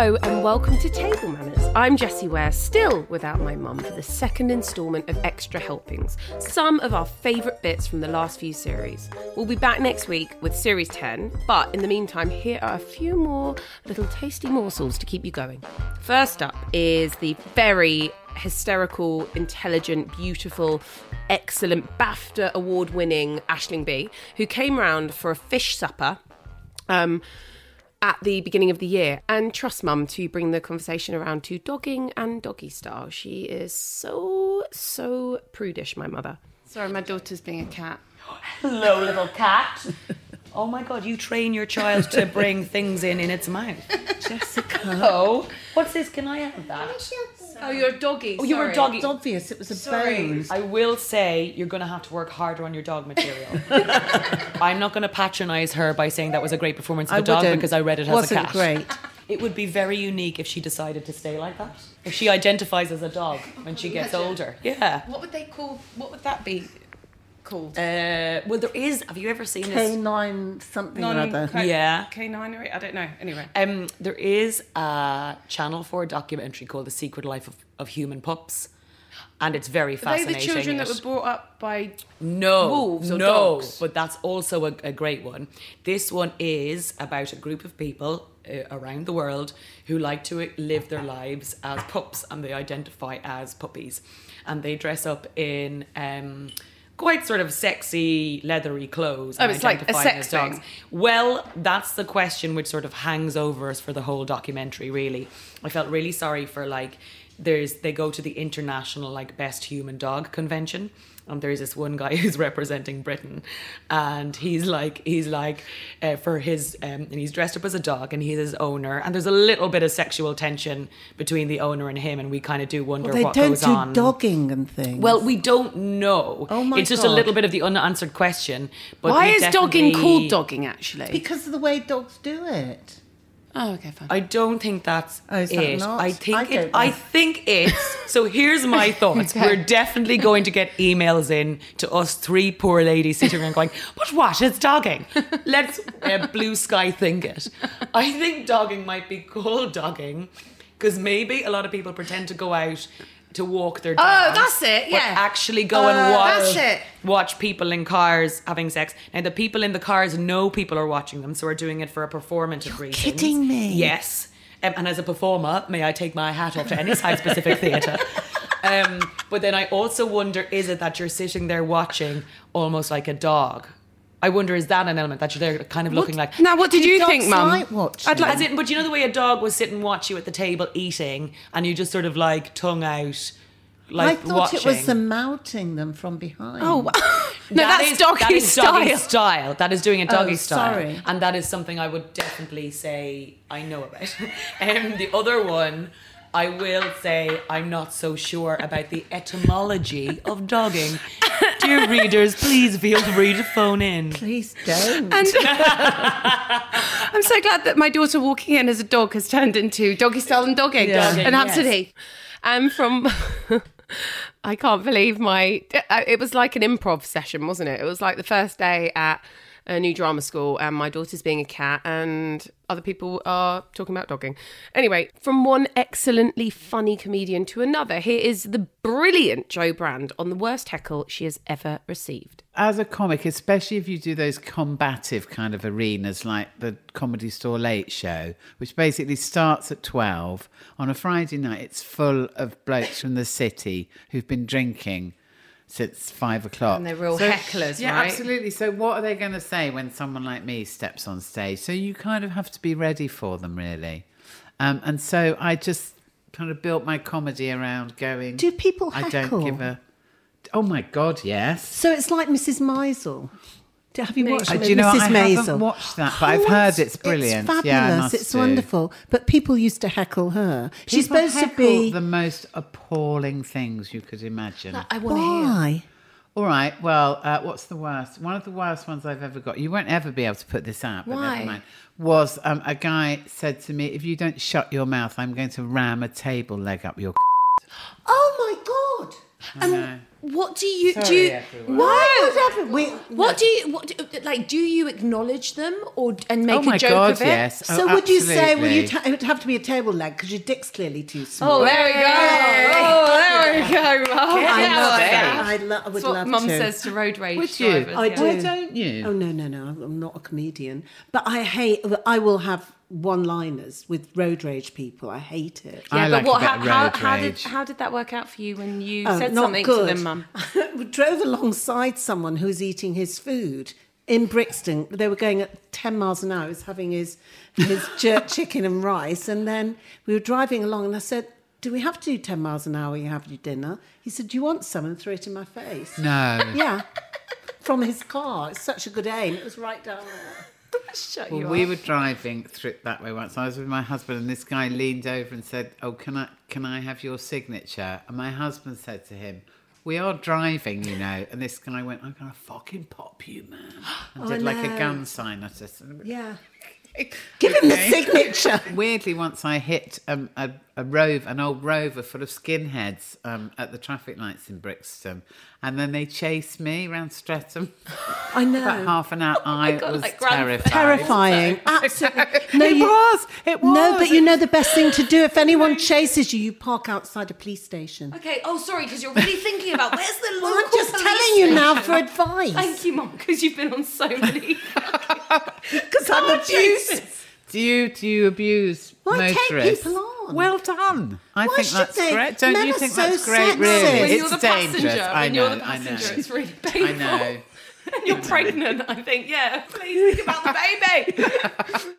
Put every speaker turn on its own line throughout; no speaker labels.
Hello and welcome to Table Manners. I'm Jessie Ware, still without my mum for the second instalment of Extra Helpings, some of our favourite bits from the last few series. We'll be back next week with Series 10, but in the meantime, here are a few more little tasty morsels to keep you going. First up is the very hysterical, intelligent, beautiful, excellent BAFTA award winning Aisling Bea, who came round for a fish supper. Um, at the beginning of the year and trust mum to bring the conversation around to dogging and doggy style. She is so, so prudish, my mother.
Sorry, my daughter's being a cat.
Hello, little cat. Oh my god, you train your child to bring things in in its mouth. Jessica. Oh, what's this? Can I have that?
Oh, you're a doggy.
Oh, you were a doggy.
It's obvious. It was a
Sorry.
bone.
I will say you're going to have to work harder on your dog material. I'm not going to patronise her by saying that was a great performance of
I
the dog
wouldn't.
because I read it as
Wasn't
a cat.
great.
It would be very unique if she decided to stay like that. If she identifies as a dog when she gets older. Yeah.
What would they call? What would that be called?
Uh, well, there is. Have you ever seen this?
Canine something or other.
K-
Yeah.
K9 or I don't know. Anyway.
Um, there is a Channel 4 documentary called The Secret Life of, of Human Pups. And it's very
Are they
fascinating.
the children that were brought up by
no,
wolves or
no,
dogs?
but that's also a, a great one. This one is about a group of people uh, around the world who like to live their lives as pups and they identify as puppies. And they dress up in um, quite sort of sexy, leathery clothes.
Oh,
and
it's like a sex
as dogs. Well, that's the question which sort of hangs over us for the whole documentary, really. I felt really sorry for like there's they go to the international like best human dog convention and there's this one guy who's representing Britain and he's like he's like uh, for his um, and he's dressed up as a dog and he's his owner and there's a little bit of sexual tension between the owner and him and we kind of do wonder
Well, they
what
don't
goes
do
on
dogging and things.
well, we don't know.
Oh my
It's just a little bit of the unanswered question. But
Why is dogging called dogging actually?
because of the way dogs do it.
Oh, okay, fine.
I don't think that's
Oh, is that
it.
not?
I think
I
it.
don't
I think it's. So here's my thoughts.
Okay.
We're definitely going to get emails in to us three poor ladies sitting around going, "But what? It's dogging." Let's uh, blue sky think it. I think dogging might be called dogging because maybe a lot of people pretend to go out to walk their dogs.
Oh, that's it,
but
yeah.
actually go and
Uh,
watch
that's it.
watch people in cars having sex. Now the people in the cars know people are watching them, so are doing it for a performative reason.
kidding me.
Yes. Um, and as a performer, may I take my hat off to any side specific theatre? Um, but then I also wonder is it that you're sitting there watching almost like a dog? I wonder is that an element that you're there kind of looking like.
now, what did you think, Mum?
watching?
I'd like.
As in, but you know the way a dog will sit and watch you at the table eating, and you just sort of like tongue out, like
I thought
watching.
it was the mouting them from behind.
oh, wow. no,
That
that's
is-
doggy
that is
style.
doggy style. That is doing a doggy
Oh,
style.
sorry.
And that is something I would definitely say I know about. um, the other one, I will say I'm not so sure about the etymology of dogging. Dear readers, please feel free to phone in.
Please don't.
And I'm so glad that my daughter walking in as a dog has turned into doggy style and dogging
Yeah.
and
Dogging,
Hampstead
yes.
Heath. And um, from, I can't believe my, it was like an improv session, wasn't it? It was like the first day at
a new drama school, and my daughter's being a cat, and other people are talking about dogging. Anyway, from one excellently funny comedian to another, here is the brilliant Jo Brand on the worst heckle she has ever received.
As a comic, especially if you do those combative kind of arenas like the Comedy Store Late Show, which basically starts at 12 on a Friday night, it's full of blokes from the city who've been drinking since five o'clock.
And they're real hecklers,
yeah,
right?
absolutely. So, what are they going to say when someone like me steps on stage? So, you kind of have to be ready for them, really. Um, and so, I just kind of built my comedy around going.
Do people heckle?
I don't give a. Oh my God, yes.
So it's like Mrs. Maisel. Do- Have you watched
Uh,
Mrs.
do you know, I
Maisel?
haven't watched that, but I've heard it's brilliant.
It's
Yeah, I
fabulous.
must
it's
do.
wonderful. But people used to heckle her. She's supposed to be.
the most appalling things you could imagine.
I want to hear.
Why?
All right, well, uh, what's the worst? One of the worst ones I've ever got. You won't ever be able to put this out, but
Why?
never mind. Was um, a guy said to me, "If you don't shut your mouth, I'm going to ram a table leg up your."
Oh my God!
I know.
What do you do?
Sorry,
You,
everyone.
Why would ever we?
what do you what do, like? Do you acknowledge them or and make
oh
a joke
God,
of it?
yes.
Oh, so
Oh,
would you say? Well, you
absolutely.
it would have to be a table leg because your dick's clearly too small.
Oh, there we go. Oh, there we go. Oh,
I love
like
that. I, lo- I would
That's what
love
Mum
to.
says to road rage
Would you?
drivers.
I
yeah.
do.
Why don't you?
Oh no, no, no! I'm not a comedian, but I hate. I will have one-liners with road rage people. I hate it.
I
Yeah,
like
but what?
a bit
How,
of
how,
road
how did how did that work out for you when you
Oh,
said something
good.
to them, Mum?
we drove alongside someone who was eating his food in Brixton. They were going at 10 miles an hour. He was having his, his jerk chicken and rice. And then we were driving along and I said, do we have to do 10 miles an hour when you have your dinner? He said, do you want some? And threw it in my face.
No.
Yeah. From his car. It's such a good aim. It was right down there.
Shut
Well, we were driving through that way once. I was with my husband, and this guy leaned over and said, "Oh, can I can I have your signature?" And my husband said to him, "We are driving, you know." And this guy went, "I'm gonna fucking pop you, man," and did like a
oh,
gun sign at us.
Yeah. Give him the signature.
Weirdly, once I hit um, a, a rove, an old rover full of skinheads um, at the traffic lights in Brixton, and then they chased me around Streatham.
I know.
About half an hour, I
God,
was
like
terrified.
Terrifying. Absolutely. No,
It
you-
was. It was.
No, but you know the best thing to do if anyone chases you, you park outside a police station.
Okay. Oh, sorry, because you're really thinking about where's the local.
Well, I'm just
police
telling you now for advice.
Thank you, Mum, because you've been on so many.
Because I'm oh, abused.
Do you do you abuse
Why take
motorists?
people on?
Well done. I
Why
think
should
that's
they?
great. Don't
Men
you
are
think
so
that's great?
sexist.
Really,
When
when
it's
you're the
dangerous.
passenger,
I
when
know.
you're the
I know.
passenger, it's really painful.
I know.
and you're pregnant, I think, yeah, please think about the baby.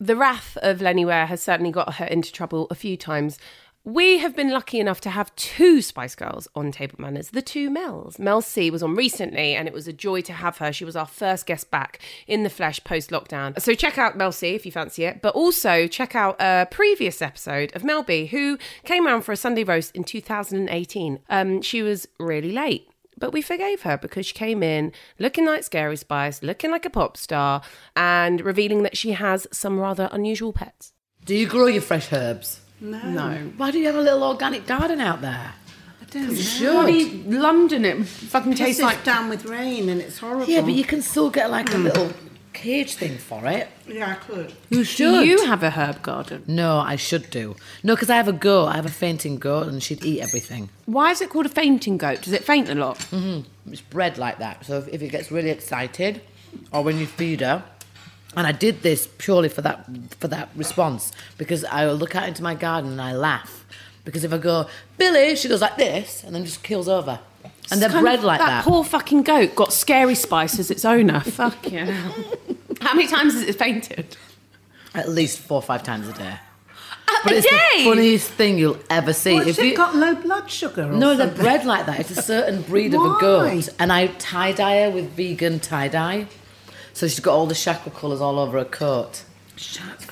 the wrath of Lennie Ware has certainly got her into trouble a few times. We have been lucky enough to have two Spice Girls on Table Manners, the two Mels. Mel C was on recently, and it was a joy to have her. She was our first guest back in the flesh post lockdown. So check out Mel C if you fancy it, but also check out a previous episode of Mel B, who came round for a Sunday roast in 2018. Um, she was really late. But we forgave her because she came in looking like Scary Spice, looking like a pop star, and revealing that she has some rather unusual pets.
Do you grow your fresh herbs?
No.
Why do you have a little organic garden out there?
I don't know.
Bloody London, it fucking
Tastes
tastes like.
down with rain and it's horrible.
Yeah, but you can still get like a hmm. little cage thing for it.
Yeah, I could.
You
Do
should.
you have a herb garden?
No, I should do. No, because I have a goat. I have a fainting goat, and she'd eat everything.
Why is it called a fainting goat? Does it faint a lot? Mm-hmm.
It's bred like that. So if, if it gets really excited, or when you feed her, and I did this purely for that for that response because I will look out into my garden and I laugh because if I go Billy, she goes like this and then just kills over, and they're
Kind
bred like that.
That poor fucking goat got Scary Spice as its owner. Fuck yeah. How many times has it fainted?
At least four or five times a day.
A
But it's
day?
the funniest thing you'll ever see.
What,
If
has it
you-
got low blood sugar or
No, they're
something?
bred like that. It's a certain breed of a
Why?
goat. And I tie dye her with vegan tie dye. So she's got all the chakra colours all over her coat.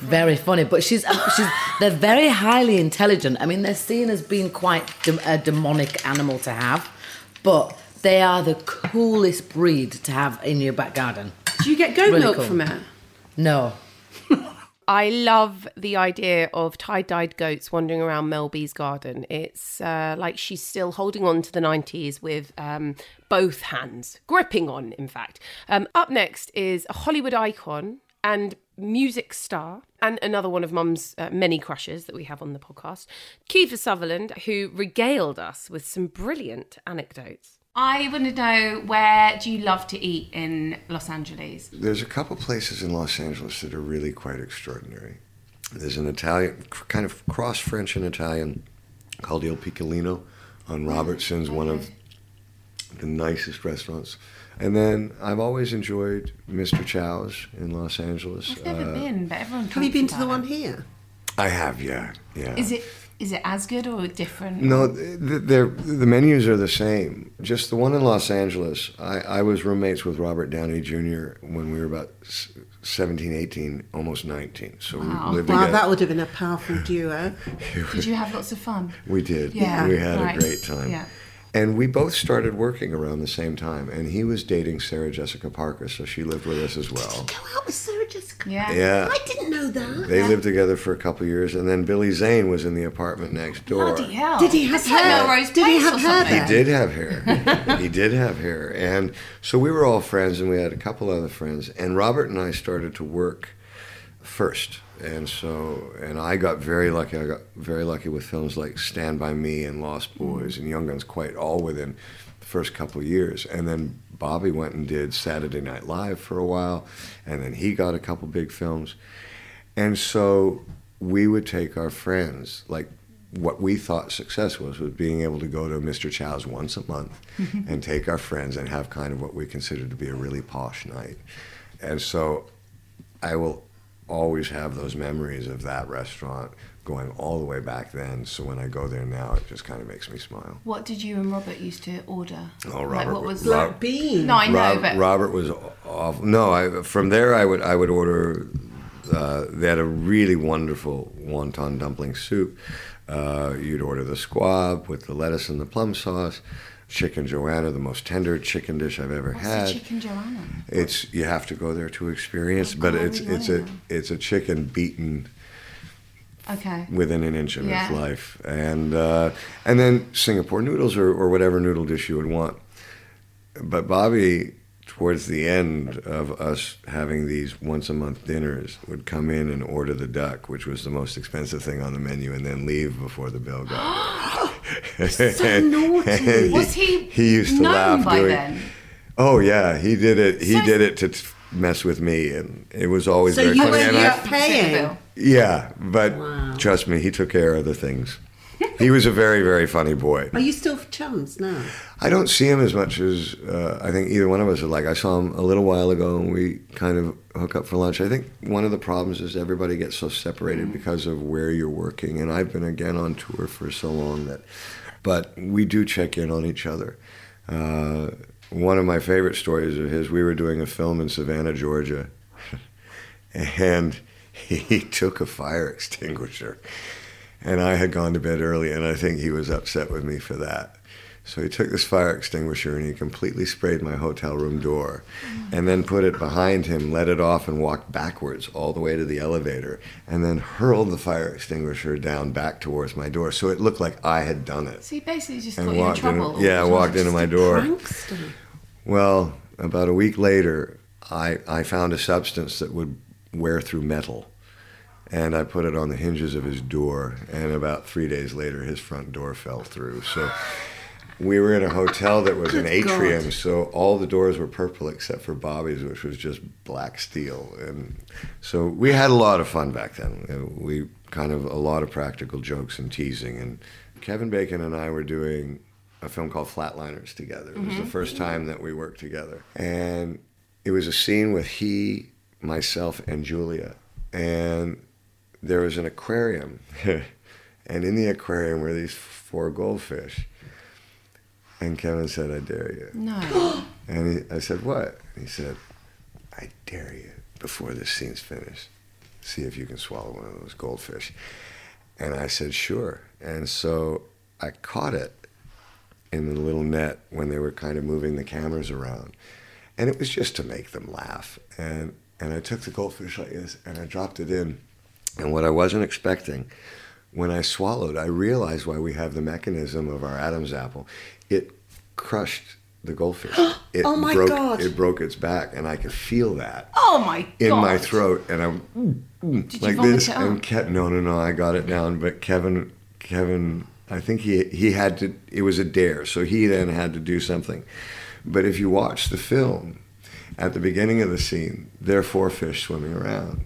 Very funny, but she's she's they're very highly intelligent. I mean, they're seen as being quite de- a demonic animal to have, but they are the coolest breed to have in your back garden.
Do you get goat
Really
milk
cool.
from it?
No,
I love the idea of tie-dyed goats wandering around Mel B's garden. It's uh, like she's still holding on to the 90s with um, both hands, gripping on, in fact. Um, up next is a Hollywood icon and music star, and another one of Mum's uh, many crushes that we have on the podcast, Kiefer Sutherland, who regaled us with some brilliant anecdotes.
I want to know where do you love to eat in Los Angeles?
There's a couple places in Los Angeles that are really quite extraordinary. There's an Italian, kind of cross French and Italian, called Il Piccolino on Robertson's, one of the nicest restaurants. And then I've always enjoyed Mr. Chow's in Los Angeles.
I've never
Uh,
been, but everyone.
Have you
talks
been to the
about
one here?
I have, yeah, yeah.
Is it is it as good or different?
No, th- th- the menus are the same. Just the one in Los Angeles, I, I was roommates with Robert Downey Jr. when we were about s- 17, 18, almost 19. So
Wow.
we lived
Wow,
together.
that would have been a powerful duo.
Did you have lots of fun?
We did.
Yeah,
we had
right.
a great time.
Yeah.
And we both started working around the same time. And he was dating Sarah Jessica Parker, so she lived with us as well.
Go out with Sarah Jessica.
Yeah.
Yeah.
I didn't know that.
They lived together for a couple of years, and then Billy Zane was in the apartment next door.
Bloody hell.
Did he have
It's like
hair?
Melrose
Did he have hair
something.
He did have hair. he did have hair. And so we were all friends, and we had a couple other friends. And Robert and I started to work first. And so, and I got very lucky. I got very lucky with films like Stand By Me and Lost mm-hmm. Boys and Young Guns, quite all within the first couple of years. And then Bobby went and did Saturday Night Live for a while. And then he got a couple big films. And so we would take our friends, like what we thought success was, was being able to go to Mr. Chow's once a month and take our friends and have kind of what we considered to be a really posh night. And so I will always have those memories of that restaurant going all the way back then. So when I go there now, it just kind of makes me smile.
What did you and Robert used to order?
Oh,
Like,
Robert
what
was-
was
Rob-
bean.
No, I know,
Rob-
but
Robert was awful. No, I, from there I would I would order. Uh, they had a really wonderful wonton dumpling soup. Uh, you'd order the squab with the lettuce and the plum sauce. Chicken Joanna, the most tender chicken dish I've ever
what's
had.
chicken Joanna?
It's you have to go there to experience, but
Oh, I
it's it's a it's a chicken beaten
Okay.
within an inch of
Yeah.
its life, and uh, and then Singapore noodles or, or whatever noodle dish you would want. But Bobby, towards the end of us having these once a month dinners, would come in and order the duck, which was the most expensive thing on the menu, and then leave before the bill got. so
naughty.
Was he
He used to
known
laugh
by
doing.
then?
Oh yeah, he did it. He
So-
did it to t- mess with me, and it was always
So
very
you
funny.
were
and
you're
Fit
paying.
yeah, but trust me, he took care of the things. He was a very, very funny boy.
Are you still chums now?
I don't see him as much as uh, I think either one of us would like. I saw him a little while ago, and we kind of hook up for lunch. I think one of the problems is everybody gets so separated because of where you're working, and I've been again on tour for so long that. But we do check in on each other. Uh, one of my favorite stories of his, we were doing a film in Savannah, Georgia, and he took a fire extinguisher. And I had gone to bed early, and I think he was upset with me for that. So he took this fire extinguisher and he completely sprayed my hotel room door and then put it behind him, let it off, and walked backwards all the way to the elevator and then hurled the fire extinguisher down back towards my door. So it looked like I had done it.
So he basically just
And
got you in trouble.
in, yeah, walked into my door.
Prankster.
Well, about a week later, I, I found a substance that would wear through metal. And I put it on the hinges of his door. And about three days later, his front door fell through. So we were in a hotel that was an atrium.
God.
So all the doors were purple except for Bobby's, which was just black steel. And so we had a lot of fun back then. We kind of, a lot of practical jokes and teasing. And Kevin Bacon and I were doing a film called Flatliners together. It was the mm-hmm. first mm-hmm. time that we worked together. And it was a scene with he, myself, and Julia. And there was an aquarium. and in the aquarium were these four goldfish. And Kevin said, I dare you.
No.
And he, I said, What? And He said, I dare you before this scene's finished. See if you can swallow one of those goldfish. And I said, Sure. And so I caught it in the little net when they were kind of moving the cameras around. And it was just to make them laugh. And, and I took the goldfish like this and I dropped it in And what I wasn't expecting, when I swallowed, I realized why we have the mechanism of our Adam's apple. It crushed the goldfish. It
Oh my
broke,
God.
It broke its back, and I could feel that
Oh my god!
in my throat, and I'm
Did
like this. And
up?
Ke- no, no, no, I got it down. But Kevin, Kevin, I think he he had to. It was a dare, so he then had to do something. But if you watch the film, at the beginning of the scene, there are four fish swimming around.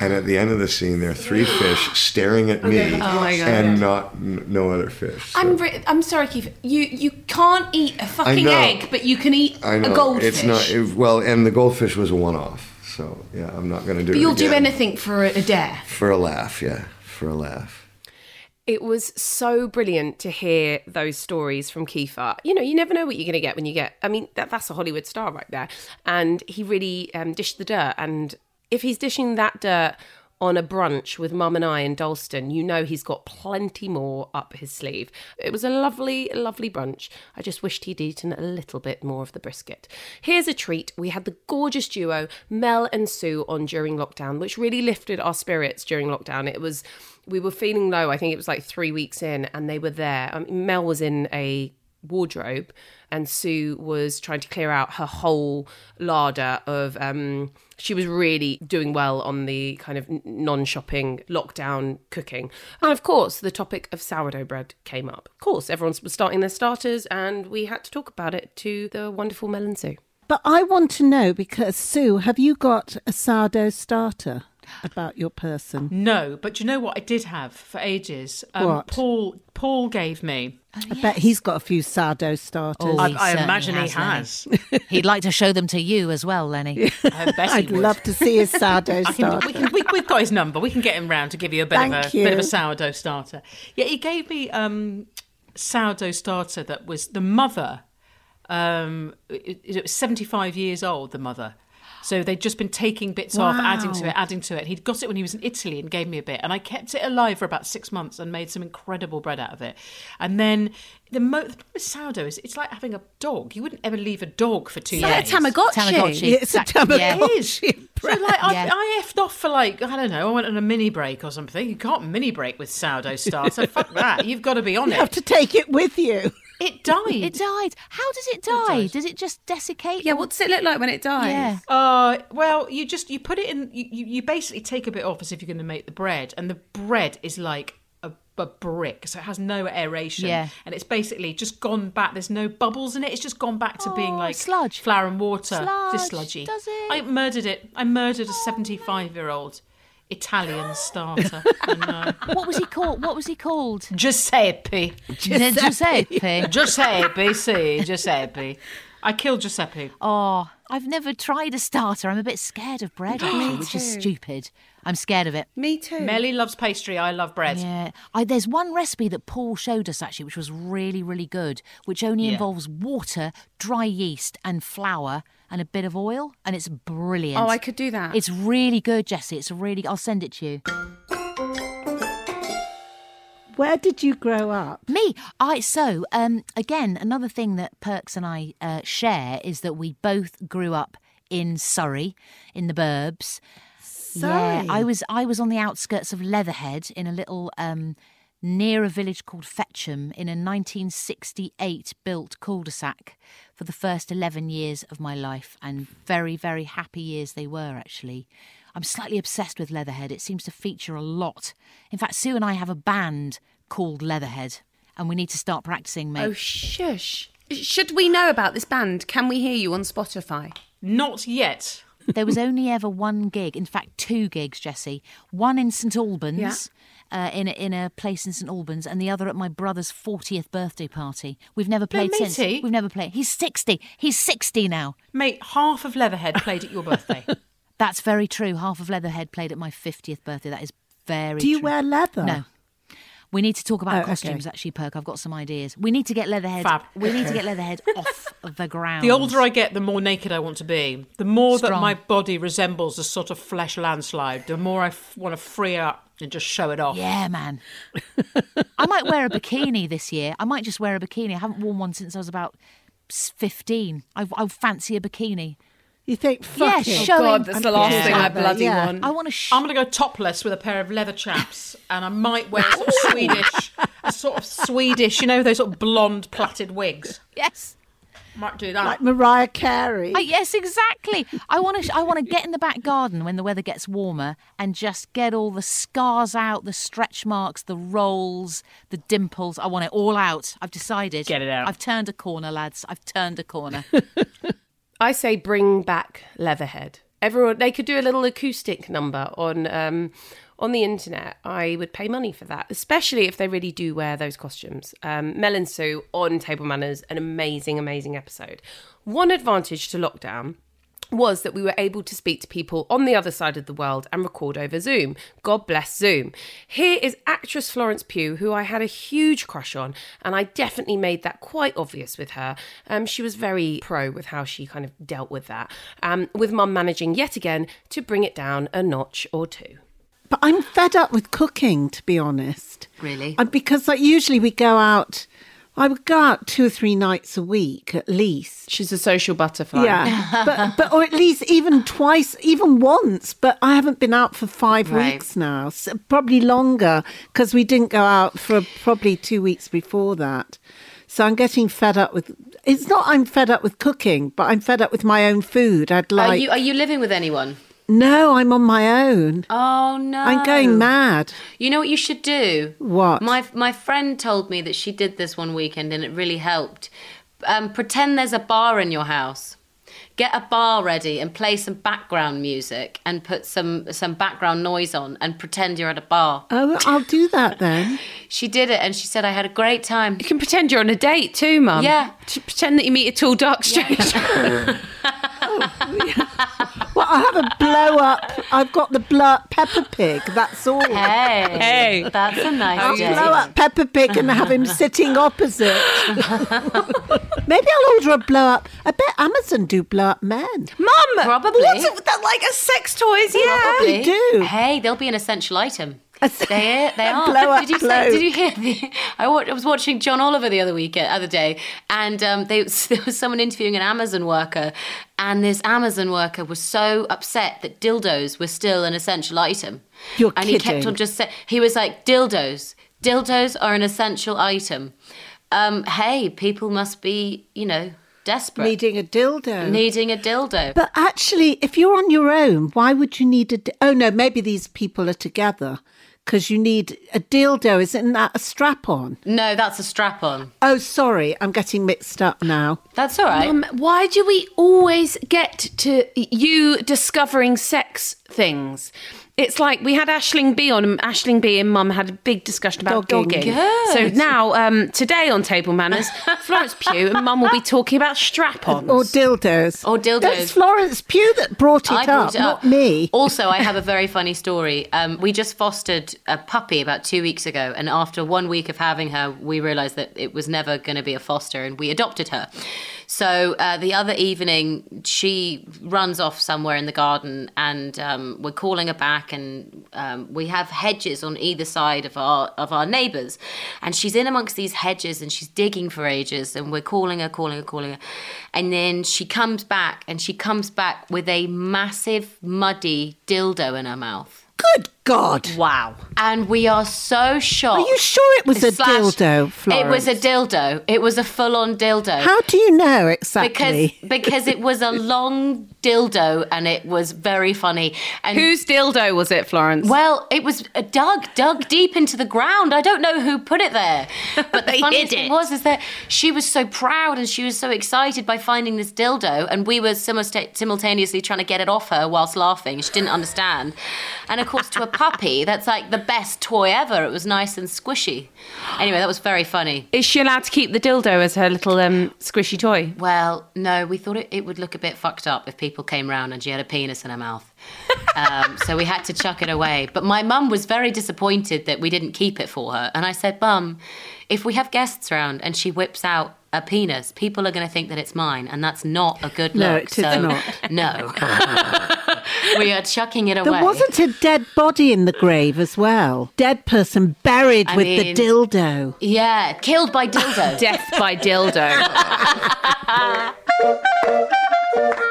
And at the end of the scene, there are three fish staring at me,
Oh my God.
and not n- no other fish. So-
I'm re- I'm sorry, Keith. You you can't eat a fucking egg, but you can eat
I know
a goldfish.
it's not it, well, and the goldfish was a one-off. So yeah, I'm not going to do
but
it.
you'll do anything for a, a dare.
for a laugh. Yeah, for a laugh.
It was so brilliant to hear those stories from Kiefer. You know, you never know what you're going to get when you get. I mean, that, that's a Hollywood star right there. And he really um, dished the dirt. And if he's dishing that dirt on a brunch with Mum and I in Dalston, you know he's got plenty more up his sleeve. It was a lovely, lovely brunch. I just wished he'd eaten a little bit more of the brisket. Here's a treat. We had the gorgeous duo Mel and Sue on during lockdown, which really lifted our spirits during lockdown. It was we were feeling low. I think it was like three weeks in, and they were there. Mel was in a wardrobe, and Sue was trying to clear out her whole larder of. Um, she was really doing well on the kind of non-shopping lockdown cooking, and of course, the topic of sourdough bread came up. Of course, everyone was starting their starters, and we had to talk about it to the wonderful Mel and Sue.
But I want to know because Sue, have you got a sourdough starter about your person?
No, but you know what I did have for ages? Um,
What?
Paul Paul gave me.
I bet he's got a few sourdough starters.
Oh,
I, I
certainly
imagine he
has,
has.
He'd like to show them to you as well, Lennie.
I bet
I'd
would.
love to see his sourdough
I can,
starter.
we can, we, we've got his number. We can get him round to give you a bit of
Thank
a bit of a sourdough starter. Yeah, he gave me um, sourdough starter that was the mother. Um, it, it was seventy five years old. The mother. So they'd just been taking bits off, adding to it, adding to it. He'd got it when he was in Italy and gave me a bit, and I kept it alive for about six months and made some incredible bread out of it. And then the, mo- the problem with sourdough is it's like having a dog. You wouldn't ever leave a dog for two
It's like a
days.
Tamagotchi. Tamagotchi.
It's a
Exactly, yeah.
Tamagotchi.
It is. So like I,
Yeah.
I effed off for like I don't know. I went on a mini break or something. You can't mini break with sourdough starter. Fuck that. You've got to be on
You
it.
You have to take it with you.
It died.
It died. How does it die? Does it just desiccate?
Yeah, what does it look like when it dies?
Yeah.
Uh, well, you just you put it in. You, you you basically take a bit off as if you're going to make the bread, and the bread is like a, a brick, so it has no aeration.
Yeah.
and it's basically just gone back. There's no bubbles in it. It's just gone back to being
Oh,
like
sludge.
flour and water. Just
Sludge,
sludgy.
does it?
I murdered it. I murdered a 75 year old Italian starter. I know.
What was he called? What was he called?
Giuseppe.
Giuseppe.
Giuseppe, see, Giuseppe. I killed Giuseppe.
Oh, I've never tried a starter. I'm a bit scared of bread, actually, which is stupid. I'm scared of it.
Me too.
Melly loves pastry. I love bread.
Yeah, I, there's one recipe that Paul showed us actually, which was really, really good, which only
Yeah.
involves water, dry yeast, and flour, and a bit of oil, and it's brilliant.
Oh, I could do that.
It's really good, Jessie. It's really. I'll send it to you.
Where did you grow up?
Me, I so um again another thing that Perks and I uh, share is that we both grew up in Surrey, in the Burbs.
Surrey.
Yeah, I was I was on the outskirts of Leatherhead in a little um near a village called Fetcham in a 1968 built cul-de-sac for the first 11 years of my life and very very happy years they were actually. I'm slightly obsessed with Leatherhead. It seems to feature a lot. In fact, Sue and I have a band called Leatherhead and we need to start practicing, mate.
Oh, shush. Should we know about this band? Can we hear you on Spotify?
Not yet.
there was only ever one gig, in fact, two gigs, Jessie. One in St Albans, uh, in a, in a place in St Albans, and the other at my brother's fortieth birthday party. We've never played since.
matey.
We've never played. He's sixty. He's sixty now.
Mate, half of Leatherhead played at your birthday.
That's very true. Half of Leatherhead played at my fiftieth birthday. That is very.
Do you
true.
wear leather?
No. We need to talk about
Oh, okay.
costumes, actually, Perk. I've got some ideas. We need to get Leatherhead.
Fab.
We need to get Leatherhead off the ground.
the older I get, the more naked I want to be. The more that my body resembles a sort of flesh landslide, the more I f- want to free up and just show it off.
Yeah, man. I might wear a bikini this year. I might just wear a bikini. I haven't worn one since I was about 15. I, I fancy a bikini.
You think, fuck
Yeah,
it.
showing-
God, that's the last
Yeah.
thing I bloody
Yeah.
want.
I want to. Sh-
I'm going to go topless with a pair of leather chaps, and I might wear sort of Swedish, a sort of Swedish, you know, those sort of blonde plaited wigs.
yes.
Might do that.
Like Mariah Carey.
Uh, yes, exactly. I want to. I want to get in the back garden when the weather gets warmer and just get all the scars out, the stretch marks, the rolls, the dimples. I want it all out. I've decided.
Get it out.
I've turned a corner, lads. I've turned a corner.
I say bring back Leatherhead. Everyone, they could do a little acoustic number on um, on the internet. I would pay money for that, especially if they really do wear those costumes. Um, Mel and Sue on Table Manners, an amazing, amazing episode. One advantage to lockdown was that we were able to speak to people on the other side of the world and record over Zoom. God bless Zoom. Here is actress Florence Pugh, who I had a huge crush on, and I definitely made that quite obvious with her. Um, she was very pro with how she kind of dealt with that, um, with mum managing yet again to bring it down a notch or two.
But I'm fed up with cooking, to be honest.
Really?
Uh, Because like usually we go out. I would go out two or three nights a week at least.
She's a social butterfly.
Yeah, but but or at least even twice, even once. But I haven't been out for five
Right.
weeks now, so probably longer because we didn't go out for probably two weeks before that. So I'm getting fed up with. It's not I'm fed up with cooking, but I'm fed up with my own food. I'd
Are
like.
you are you living with anyone?
No, I'm on my own.
Oh no!
I'm going mad.
You know what you should do?
What?
My my friend told me that she did this one weekend and it really helped. Um, pretend there's a bar in your house. Get a bar ready and play some background music and put some some background noise on and pretend you're at a bar.
Oh, I'll do that then.
She did it and she said I had a great time.
You can pretend you're on a date too, mum.
Yeah.
Pretend that you meet a tall, dark stranger.
Well, I have a blow up. I've got the blow up Peppa Pig. That's all.
Hey,
Hey.
that's a nice
I'll
day.
blow up Peppa Pig and have him sitting opposite. Maybe I'll order a blow up. I bet Amazon do blow up men.
Mum!
Probably.
What's it, that like a sex toys? Yeah.
Probably.
do.
Hey, they'll be an essential item. They they are.
blow
did you
bloke.
did you hear? The, I, wa- I was watching John Oliver the other week, uh, other day, and um, they, there was someone interviewing an Amazon worker, and this Amazon worker was so upset that dildos were still an essential item.
You're
and he kept on just saying he was like dildos. Dildos are an essential item. Um, hey, people must be you know desperate,
Needing a dildo.
needing a dildo.
but actually, if you're on your own, why would you need a? di- Oh no, maybe these people are together because you need a dildo. Isn't that a strap on?
no, that's a strap on.
Oh, sorry, I'm getting mixed up now.
That's all right.
Mum, why do we always get to you discovering sex things? It's like we had Aisling Bea on, and Aisling Bea and Mum had a big discussion about
Dogging.
dogging. So now, um, today on Table Manners, Florence Pugh and Mum will be talking about strap-ons.
Or dildos.
Or dildos.
That's Florence Pugh that brought it
I
up,
brought it
not me.
Also, I have a very funny story. Um, we just fostered a puppy about two weeks ago, and after one week of having her, we realised that it was never going to be a foster, and we adopted her. So uh, the other evening, she runs off somewhere in the garden, and um, we're calling her back, and um, we have hedges on either side of our of our neighbours, and she's in amongst these hedges, and she's digging for ages, and we're calling her, calling her, calling her, and then she comes back, and she comes back with a massive muddy dildo in her mouth.
Good God.
Wow.
And we are so shocked.
Are you sure it was a
Slash-
dildo,
It was a dildo. It was a full-on dildo.
How do you know
because
exactly?
because because it was a long dildo and it was very funny. And
Whose dildo was it, Florence?
well, it was uh, dug dug deep into the ground. I don't know who put it there, but the
They
funniest thing was is that she was so proud and she was so excited by finding this dildo, and we were simulta- simultaneously trying to get it off her whilst laughing. She didn't understand, and of course, to a puppy, that's like the best toy ever. It was nice and squishy. Anyway, that was very funny.
Is she allowed to keep the dildo as her little um, squishy toy?
Well, no, we thought it, it would look a bit fucked up if people came round and she had a penis in her mouth. Um, so we had to chuck it away. But my mum was very disappointed that we didn't keep it for her. And I said, Mum, if we have guests round and she whips out a penis, people are going to think that it's mine. And that's not a good look.
No,
look.
it is
so,
not.
No. we are chucking it away.
There wasn't a dead body in the grave as well. Dead person buried
I
with
mean-
the dildo.
Yeah, killed by dildo.
Death by dildo.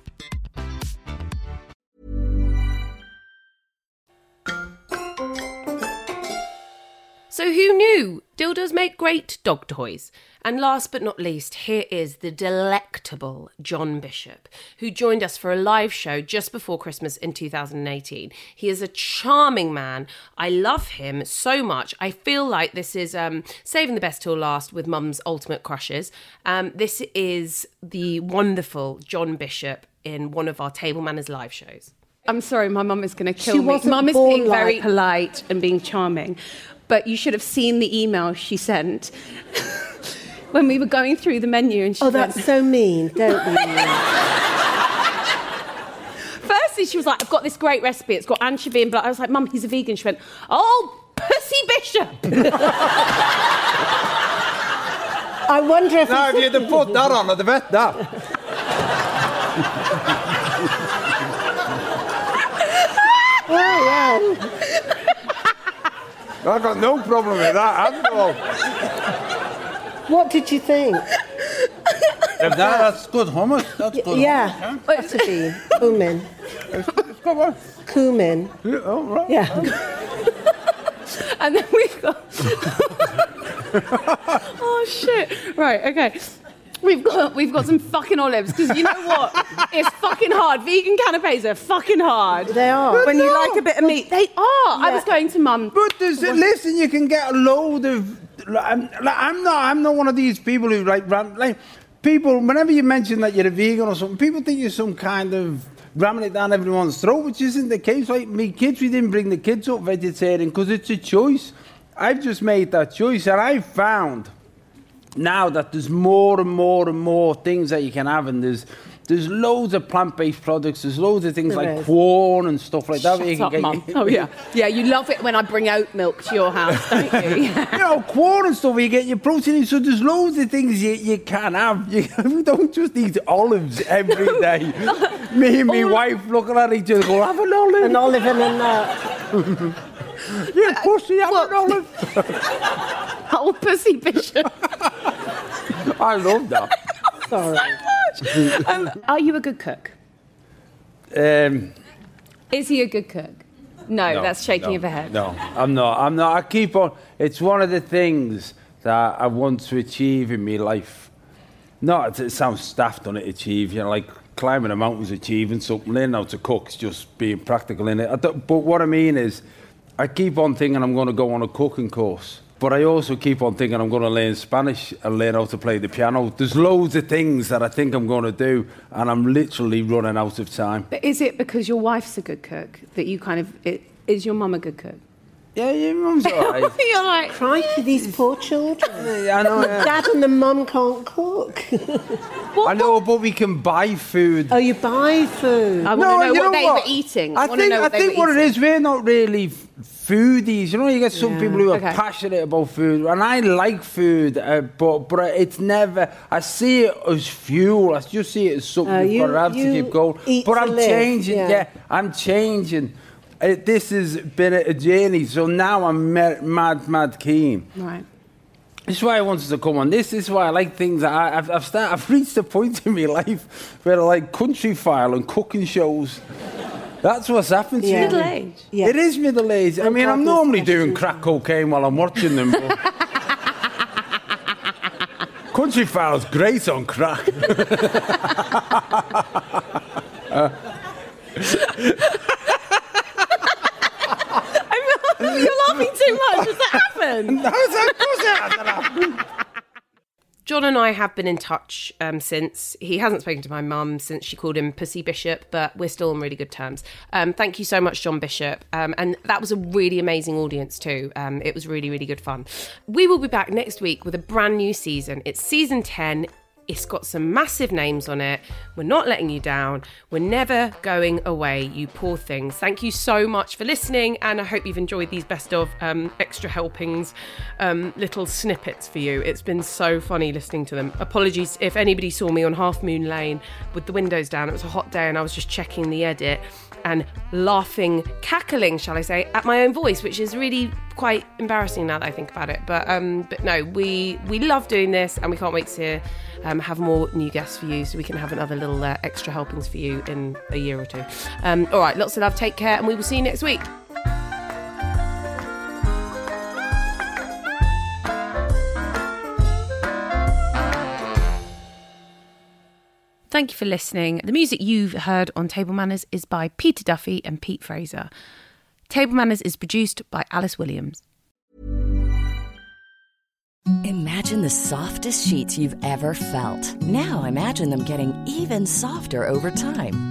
So, who knew? Dildos make great dog toys. And last but not least, here is the delectable John Bishop, who joined us for a live show just before Christmas in 2018. He is a charming man. I love him so much. I feel like this is um, saving the best till last with Mum's ultimate crushes. Um, this is the wonderful John Bishop in one of our Table Manners live shows.
I'm sorry, my mum is going to kill
She
me. Mum is
born
being very polite and being charming, but you should have seen the email she sent when we were going through the menu. And she
Oh, that's so mean. Don't be mean.
Firstly, she was like, "I've got this great recipe. It's got anchovy and blood." I was like, "Mum, he's a vegan." She went, "Oh, pussy bishop."
I wonder if.
Now, if you'd have put that on, I'd have ate that.
Oh, wow.
I've got no problem with that at all.
What did you think?
If that, that's good hummus. That's good.
yeah, butter bean, cumin.
Come on.
Cumin.
Yeah, oh, right.
Yeah.
and then we've got. oh shit! Right, okay. We've got we've got some fucking olives because you know what? It's fucking hard. Vegan canapes are fucking hard.
They are.
When you like a bit of meat, they are. I was going to mum.
But there's, listen, you can get a load of. like, I'm, like, I'm not. I'm not one of these people who like ram, like people. Whenever you mention that you're a vegan or something, people think you're some kind of ramming it down everyone's throat, which isn't the case. Like me, kids, we didn't bring the kids up vegetarian because it's a choice. I've just made that choice, and I found now that there's more and more and more things that you can have, and there's there's loads of plant-based products. There's loads of things
There
like
is.
corn and stuff like that.
Shut up, mum. Oh yeah, yeah. You love it when I bring oat milk to your house, don't you?
you know, corn and stuff, where you get your protein. in. So there's loads of things you, you can have. You, don't just eat olives every day. Me and my wife looking at each other, go, have an olive.
An olive and a nut.
Yeah, pussy, an olive.
oh, pussy bishop.
I love that.
Sorry.
um, are you a good cook?
Um,
Is he a good cook? No,
No,
that's shaking
no,
of the head.
No, I'm not. I'm not. I keep on. It's one of the things that I want to achieve in my life. Not it sounds daft on it. Achieve, you know, like climbing a mountain's achieving something. Learning how to cook's just being practical in it. But what I mean is, I keep on thinking I'm going to go on a cooking course. But I also keep on thinking I'm going to learn Spanish and learn how to play the piano. There's loads of things that I think I'm going to do, and I'm literally running out of time.
But is it because your wife's a good cook that you kind of it, is your mum a good cook?
Yeah, your mum's alright.
You're like
Crikey, these poor children.
I know. Yeah.
dad and the mum can't cook.
I know, but we can buy food.
oh, you buy food.
I want to know
you
what they
what?
were eating.
I
I
think,
know
I
what they
think what it
eating.
is, we're not really foodies. You know, you get some
Yeah.
people who are
Okay.
passionate about food, and I like food, uh, but but it's never. I see it as fuel. I just see it as something
Uh,
you've
you-
got to have to keep going. But I'm
live,
changing.
yeah.
Yeah. I'm changing. Uh, this has been a, a journey, so now I'm ma- mad, mad keen.
Right.
This is why I wanted to come on. This this is why I like things. I, I've, I've, start, I've reached a point in my life where I like Countryfile and cooking shows. That's what's happened to
Yeah.
me.
Middle age.
Yeah.
It is middle age. I mean, I'm normally doing crack cocaine while I'm watching them. But Countryfile's great on crack.
You're laughing too much. Does John and I have been in touch um, since. He hasn't spoken to my mum since she called him Pussy Bishop, but we're still on really good terms. Um, thank you so much, John Bishop. Um, and that was a really amazing audience, too. Um, it was really, really good fun. We will be back next week with a brand new season. It's season 10. It's got some massive names on it. We're not letting you down. We're never going away, you poor things. Thank you so much for listening, and I hope you've enjoyed these best of um, extra helpings, um, little snippets for you. It's been so funny listening to them. Apologies if anybody saw me on Half Moon Lane with the windows down. It was a hot day, and I was just checking the edit and laughing, cackling, shall I say, at my own voice, which is really quite embarrassing now that I think about it. But um, but no, we we love doing this, and we can't wait to um, have more new guests for you, so we can have another little uh, extra helpings for you in a year or two. Um, all right, lots of love. Take care, and we will see you next week. Thank you for listening. The music you've heard on Table Manners is by Peter Duffy and Pete Fraser. Table Manners is produced by Alice Williams.
Imagine the softest sheets you've ever felt. Now imagine them getting even softer over time.